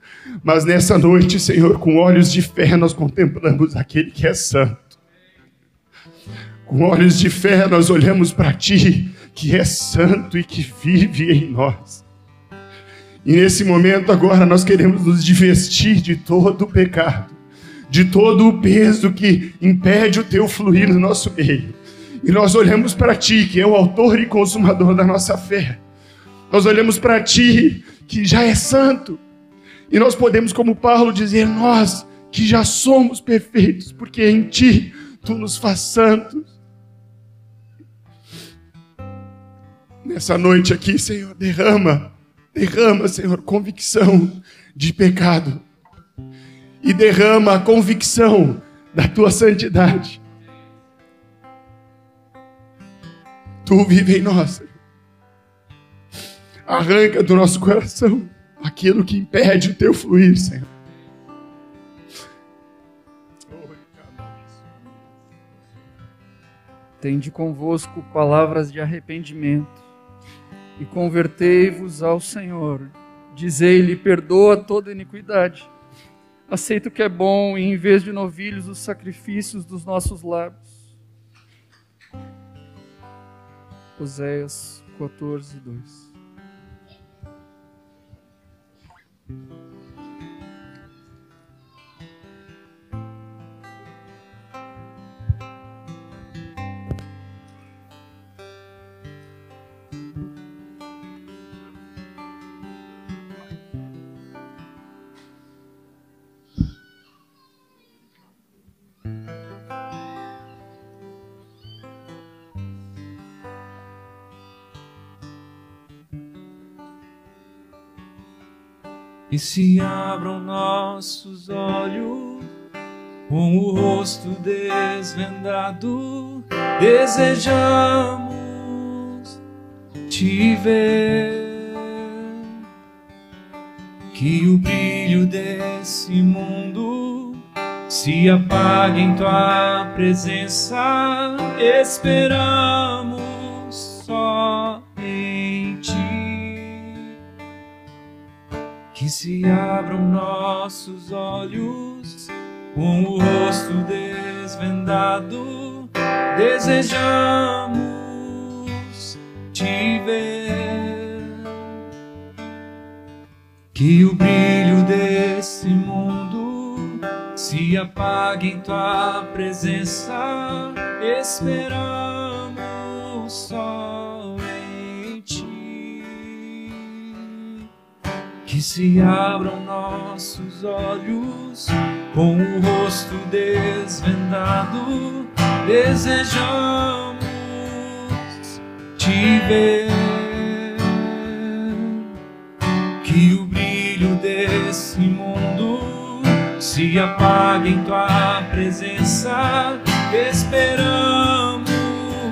S5: Mas nessa noite, Senhor, com olhos de fé, nós contemplamos aquele que é santo. Com olhos de fé, nós olhamos para Ti, que é santo e que vive em nós. E nesse momento agora nós queremos nos divestir de todo o pecado, de todo o peso que impede o teu fluir no nosso meio. E nós olhamos para ti, que é o autor e consumador da nossa fé. Nós olhamos para ti, que já é santo. E nós podemos, como Paulo, dizer: nós que já somos perfeitos, porque em ti tu nos faz santos. Nessa noite aqui, Senhor, derrama Derrama, Senhor, convicção de pecado. E derrama a convicção da tua santidade. Tu vive em nós. Arranca do nosso coração aquilo que impede o teu fluir, Senhor.
S2: Tende convosco palavras de arrependimento e convertei-vos ao Senhor. Dizei-lhe: perdoa toda iniquidade. Aceita o que é bom e, em vez de novilhos, os sacrifícios dos nossos lábios. Oséias 14, 2.
S1: E se abram nossos olhos com o rosto desvendado, desejamos te ver. Que o brilho desse mundo se apague em tua presença, esperamos só que se abram nossos olhos com o rosto desvendado, desejamos te ver. Que o brilho desse mundo se apague em tua presença, esperamos só que se abram nossos olhos com o rosto desvendado, desejamos te ver. Que o brilho desse mundo se apague em tua presença, esperamos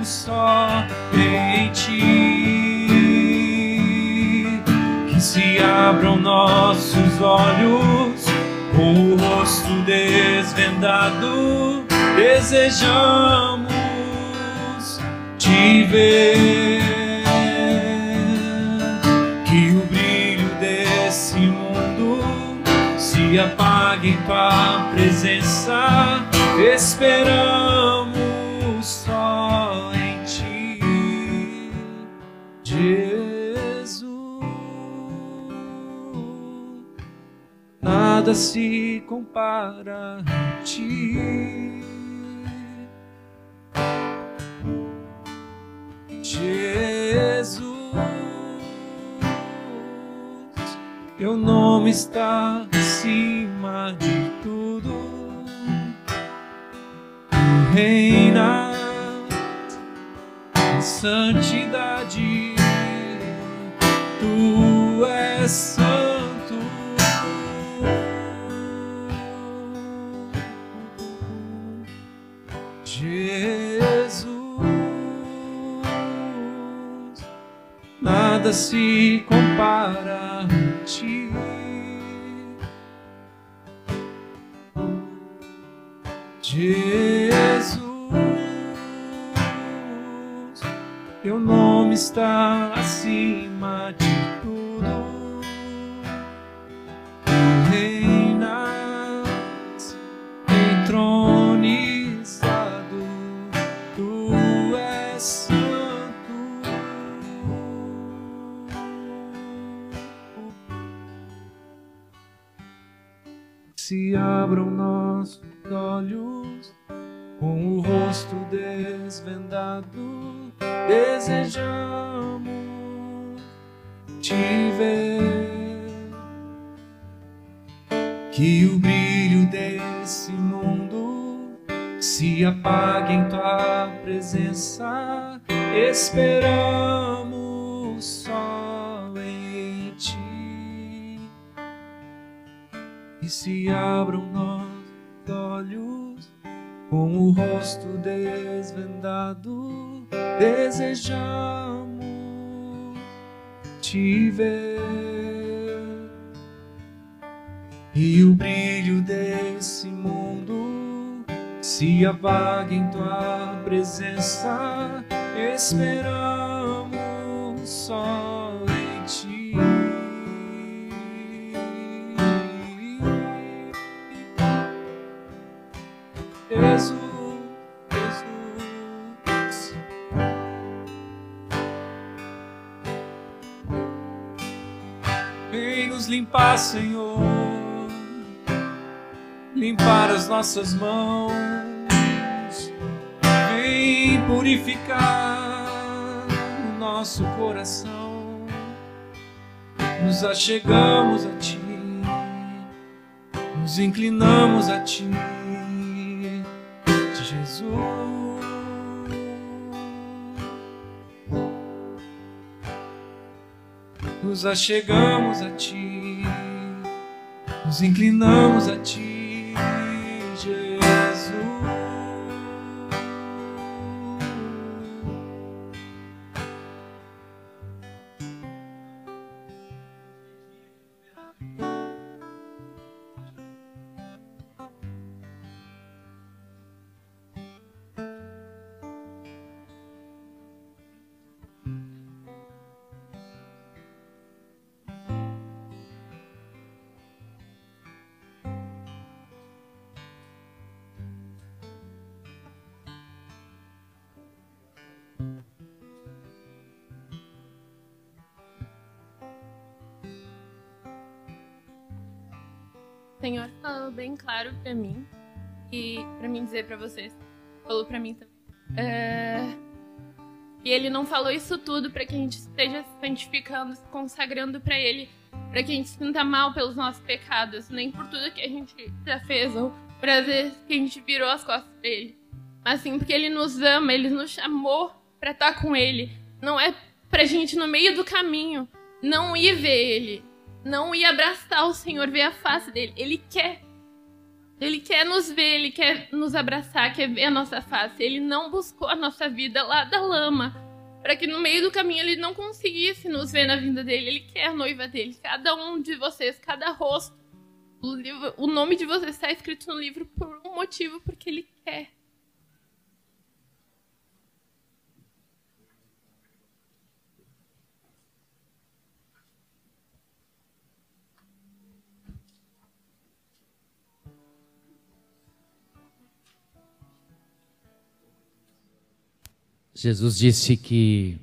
S1: só em ti abram nossos olhos, com o rosto desvendado, desejamos te ver. Que o brilho desse mundo se apague em tua presença, esperamos só em ti. Nada se compara a ti. Jesus, teu nome está acima de tudo. Tu reina em santidade, tu és santo. Nada se compara a ti. Jesus, teu nome está acima de tudo. Desejamos te ver. E o brilho desse mundo se apague em tua presença, esperamos só limpar, Senhor, limpar as nossas mãos, vem purificar o nosso coração. Nos achegamos a Ti, nos inclinamos a Ti, Jesus. nos achegamos a ti, nos inclinamos a ti,
S6: bem claro para mim e para mim dizer para vocês, falou para mim também. É... E ele não falou isso tudo para que a gente esteja se santificando, se consagrando para ele, para que a gente sinta mal pelos nossos pecados, nem por tudo que a gente já fez ou por às vezes que a gente virou as costas para ele. Mas sim porque ele nos ama, ele nos chamou para estar com ele. Não é pra gente no meio do caminho não ir ver ele, não ir abraçar o Senhor, ver a face dele. Ele quer. Ele quer nos ver, ele quer nos abraçar, quer ver a nossa face. Ele não buscou a nossa vida lá da lama, para que no meio do caminho ele não conseguisse nos ver na vinda dele. Ele quer a noiva dele. Cada um de vocês, cada rosto, o, livro, o nome de vocês está escrito no livro por um motivo, porque ele quer.
S7: Jesus disse que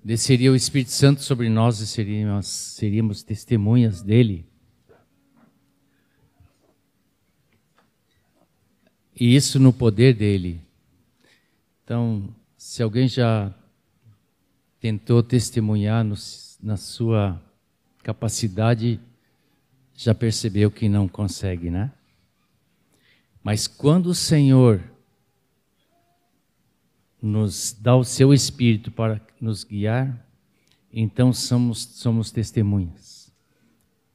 S7: desceria o Espírito Santo sobre nós e seríamos, seríamos testemunhas dele. E isso no poder dele. Então, se alguém já tentou testemunhar no, na sua capacidade, já percebeu que não consegue, né? Mas quando o Senhor nos dá o seu espírito para nos guiar, então somos, somos testemunhas.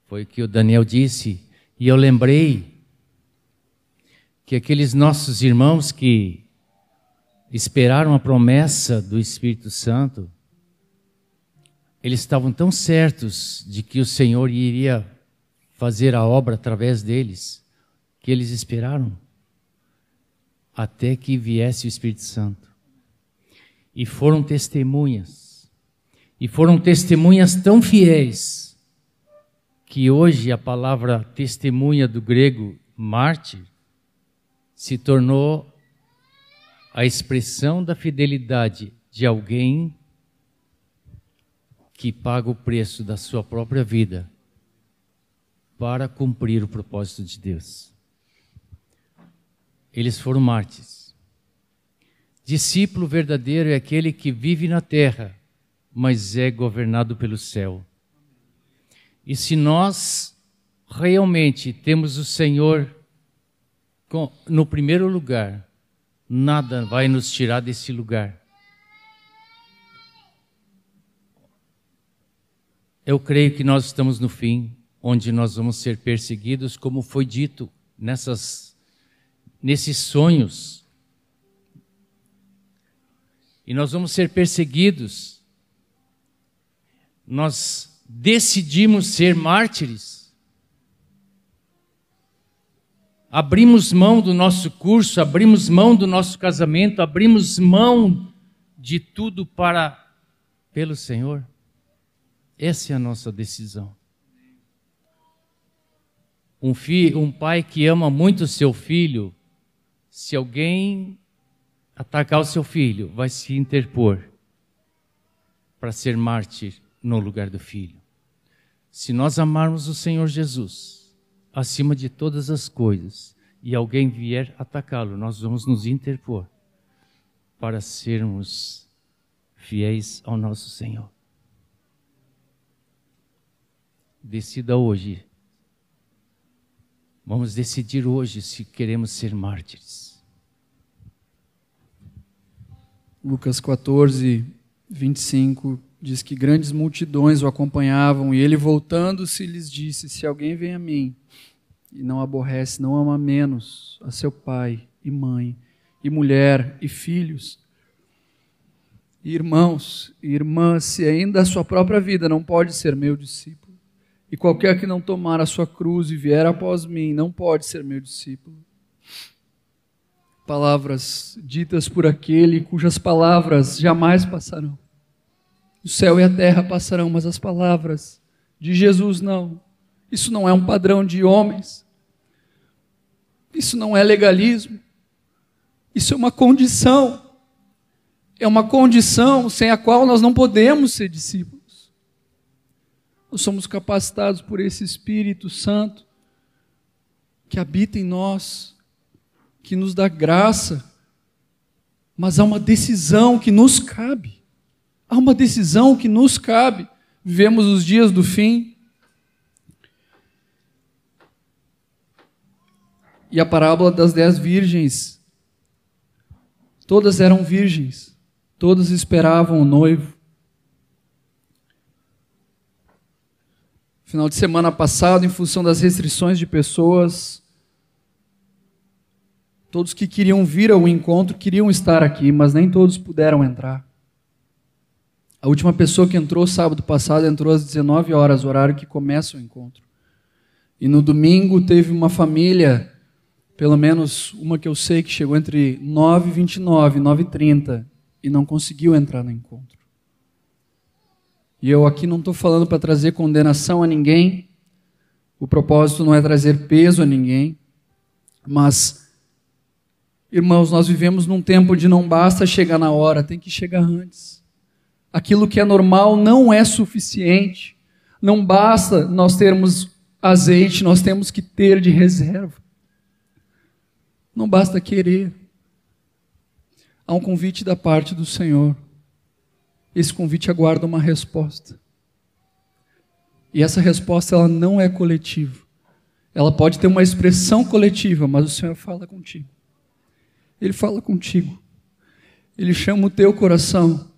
S7: Foi o que o Daniel disse, e eu lembrei que aqueles nossos irmãos que esperaram a promessa do Espírito Santo, eles estavam tão certos de que o Senhor iria fazer a obra através deles que eles esperaram até que viesse o Espírito Santo. E foram testemunhas. E foram testemunhas tão fiéis que hoje a palavra testemunha do grego mártir se tornou a expressão da fidelidade de alguém que paga o preço da sua própria vida para cumprir o propósito de Deus eles foram mártires. Discípulo verdadeiro é aquele que vive na terra, mas é governado pelo céu. E se nós realmente temos o Senhor no primeiro lugar, nada vai nos tirar desse lugar. Eu creio que nós estamos no fim, onde nós vamos ser perseguidos, como foi dito nessas nesses sonhos. E nós vamos ser perseguidos. Nós decidimos ser mártires. Abrimos mão do nosso curso, abrimos mão do nosso casamento, abrimos mão de tudo para pelo Senhor. Essa é a nossa decisão. Um, filho, um pai que ama muito seu filho, se alguém atacar o seu filho, vai se interpor. para ser mártir no lugar do filho. Se nós amarmos o Senhor Jesus acima de todas as coisas e alguém vier atacá-lo, nós vamos nos interpor para sermos fiéis ao nosso Senhor. Decida hoje. Vamos decidir hoje se queremos ser mártires.
S2: Lucas 14, 25 diz que grandes multidões o acompanhavam e ele, voltando-se, lhes disse: Se alguém vem a mim e não aborrece, não ama menos a seu pai e mãe, e mulher e filhos, e irmãos e irmãs, se ainda a sua própria vida não pode ser meu discípulo, e qualquer que não tomar a sua cruz e vier após mim não pode ser meu discípulo palavras ditas por aquele cujas palavras jamais passarão. O céu e a terra passarão, mas as palavras de Jesus não. Isso não é um padrão de homens. Isso não é legalismo. Isso é uma condição. É uma condição sem a qual nós não podemos ser discípulos. Nós somos capacitados por esse Espírito Santo que habita em nós que nos dá graça, mas há uma decisão que nos cabe. Há uma decisão que nos cabe. Vivemos os dias do fim. E a parábola das dez virgens. Todas eram virgens. Todas esperavam o noivo. Final de semana passado, em função das restrições de pessoas, Todos que queriam vir ao encontro queriam estar aqui, mas nem todos puderam entrar. A última pessoa que entrou sábado passado entrou às 19 horas, horário que começa o encontro. E no domingo teve uma família, pelo menos uma que eu sei, que chegou entre 9 e 29, 9 e 30 e não conseguiu entrar no encontro. E eu aqui não estou falando para trazer condenação a ninguém, o propósito não é trazer peso a ninguém, mas Irmãos, nós vivemos num tempo de não basta chegar na hora, tem que chegar antes. Aquilo que é normal não é suficiente. Não basta nós termos azeite, nós temos que ter de reserva. Não basta querer. Há um convite da parte do Senhor. Esse convite aguarda uma resposta. E essa resposta ela não é coletiva. Ela pode ter uma expressão coletiva, mas o Senhor fala contigo. Ele fala contigo. Ele chama o teu coração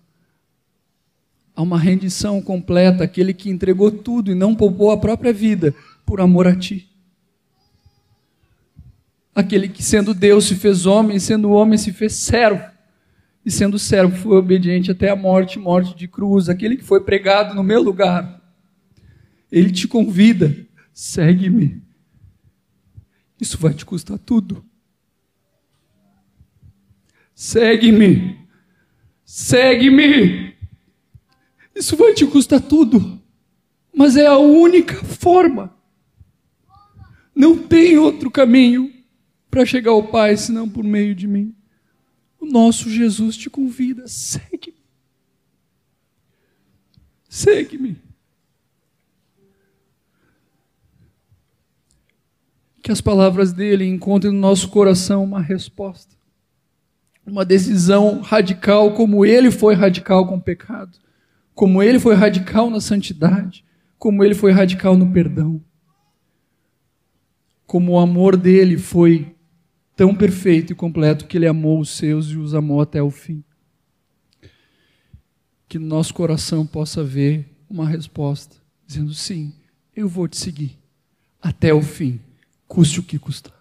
S2: a uma rendição completa, aquele que entregou tudo e não poupou a própria vida por amor a ti. Aquele que, sendo Deus, se fez homem, sendo homem, se fez servo. E sendo servo, foi obediente até a morte morte de cruz. Aquele que foi pregado no meu lugar. Ele te convida, segue-me. Isso vai te custar tudo. Segue-me. Segue-me. Isso vai te custar tudo. Mas é a única forma. Não tem outro caminho para chegar ao Pai senão por meio de mim. O nosso Jesus te convida. Segue-me. Segue-me. Que as palavras dele encontrem no nosso coração uma resposta uma decisão radical, como ele foi radical com o pecado, como ele foi radical na santidade, como ele foi radical no perdão. Como o amor dele foi tão perfeito e completo que ele amou os seus e os amou até o fim. Que no nosso coração possa haver uma resposta, dizendo: sim, eu vou te seguir até o fim, custe o que custar.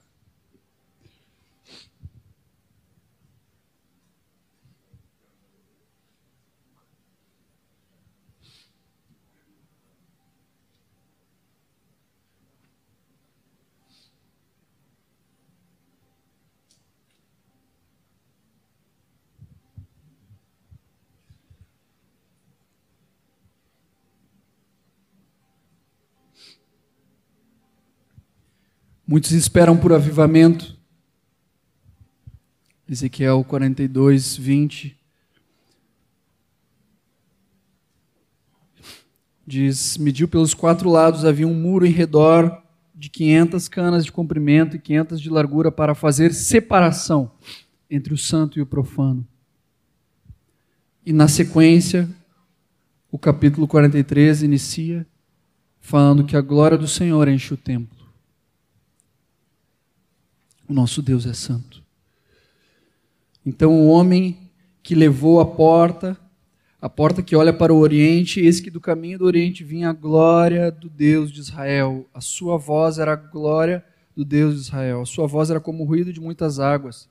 S2: Muitos esperam por avivamento. Ezequiel 42, 20. Diz: mediu pelos quatro lados, havia um muro em redor de 500 canas de comprimento e 500 de largura para fazer separação entre o santo e o profano. E na sequência, o capítulo 43 inicia falando que a glória do Senhor enche o templo. O nosso Deus é santo. Então o homem que levou a porta, a porta que olha para o oriente, eis que do caminho do oriente vinha a glória do Deus de Israel. A sua voz era a glória do Deus de Israel. A sua voz era como o ruído de muitas águas.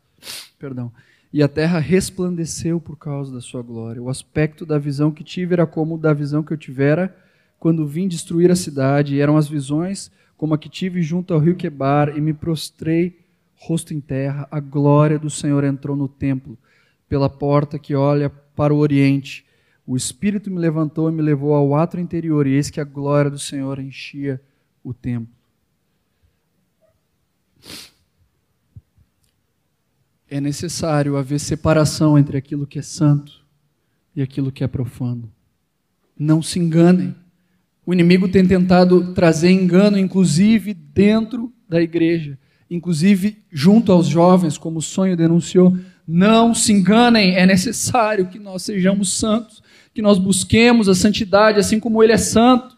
S2: Perdão. E a terra resplandeceu por causa da sua glória. O aspecto da visão que tive era como o da visão que eu tivera quando vim destruir a cidade. E eram as visões como a que tive junto ao rio Quebar, e me prostrei rosto em terra, a glória do Senhor entrou no templo, pela porta que olha para o oriente. O Espírito me levantou e me levou ao ato interior, e eis que a glória do Senhor enchia o templo. É necessário haver separação entre aquilo que é santo e aquilo que é profano. Não se enganem. O inimigo tem tentado trazer engano, inclusive dentro da igreja inclusive junto aos jovens, como o sonho denunciou. Não se enganem, é necessário que nós sejamos santos, que nós busquemos a santidade assim como Ele é santo.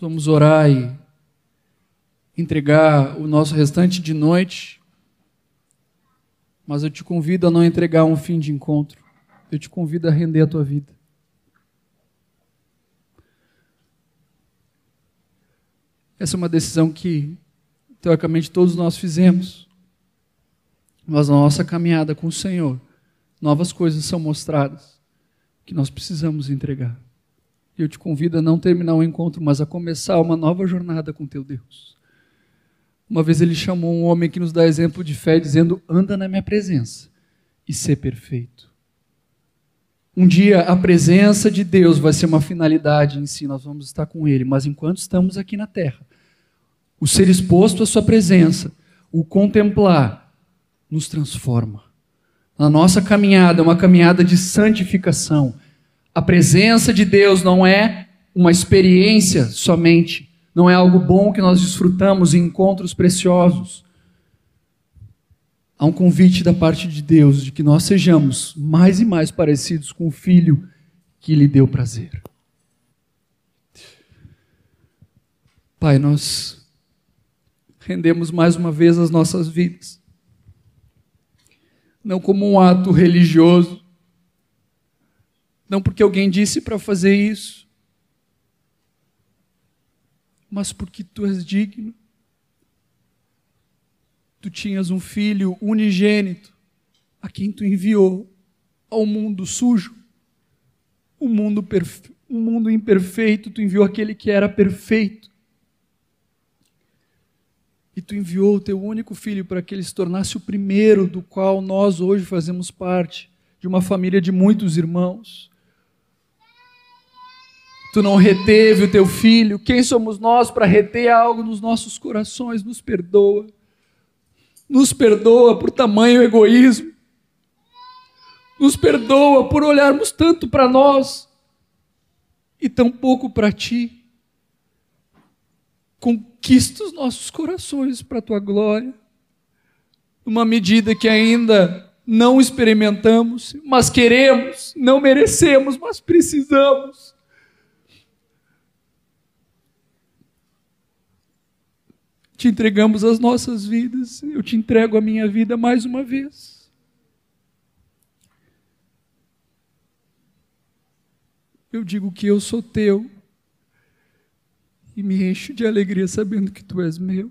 S2: Vamos orar e entregar o nosso restante de noite, mas eu te convido a não entregar um fim de encontro, eu te convido a render a tua vida. Essa é uma decisão que, teoricamente, todos nós fizemos. Mas na nossa caminhada com o Senhor, novas coisas são mostradas que nós precisamos entregar. E eu te convido a não terminar o encontro, mas a começar uma nova jornada com teu Deus. Uma vez ele chamou um homem que nos dá exemplo de fé, dizendo: anda na minha presença e ser perfeito. Um dia a presença de Deus vai ser uma finalidade em si, nós vamos estar com Ele, mas enquanto estamos aqui na terra, o ser exposto à Sua presença, o contemplar, nos transforma. A nossa caminhada é uma caminhada de santificação. A presença de Deus não é uma experiência somente, não é algo bom que nós desfrutamos em encontros preciosos há um convite da parte de Deus de que nós sejamos mais e mais parecidos com o Filho que lhe deu prazer. Pai, nós rendemos mais uma vez as nossas vidas, não como um ato religioso, não porque alguém disse para fazer isso, mas porque tu és digno. Tu tinhas um filho unigênito, a quem tu enviou ao mundo sujo, o um mundo, um mundo imperfeito, tu enviou aquele que era perfeito. E tu enviou o teu único filho para que ele se tornasse o primeiro do qual nós hoje fazemos parte, de uma família de muitos irmãos. Tu não reteve o teu filho. Quem somos nós para reter algo nos nossos corações? Nos perdoa nos perdoa por tamanho egoísmo, nos perdoa por olharmos tanto para nós e tão pouco para Ti. Conquista os nossos corações para a Tua glória, numa medida que ainda não experimentamos, mas queremos, não merecemos, mas precisamos. te entregamos as nossas vidas, eu te entrego a minha vida mais uma vez. Eu digo que eu sou teu e me encho de alegria sabendo que tu és meu.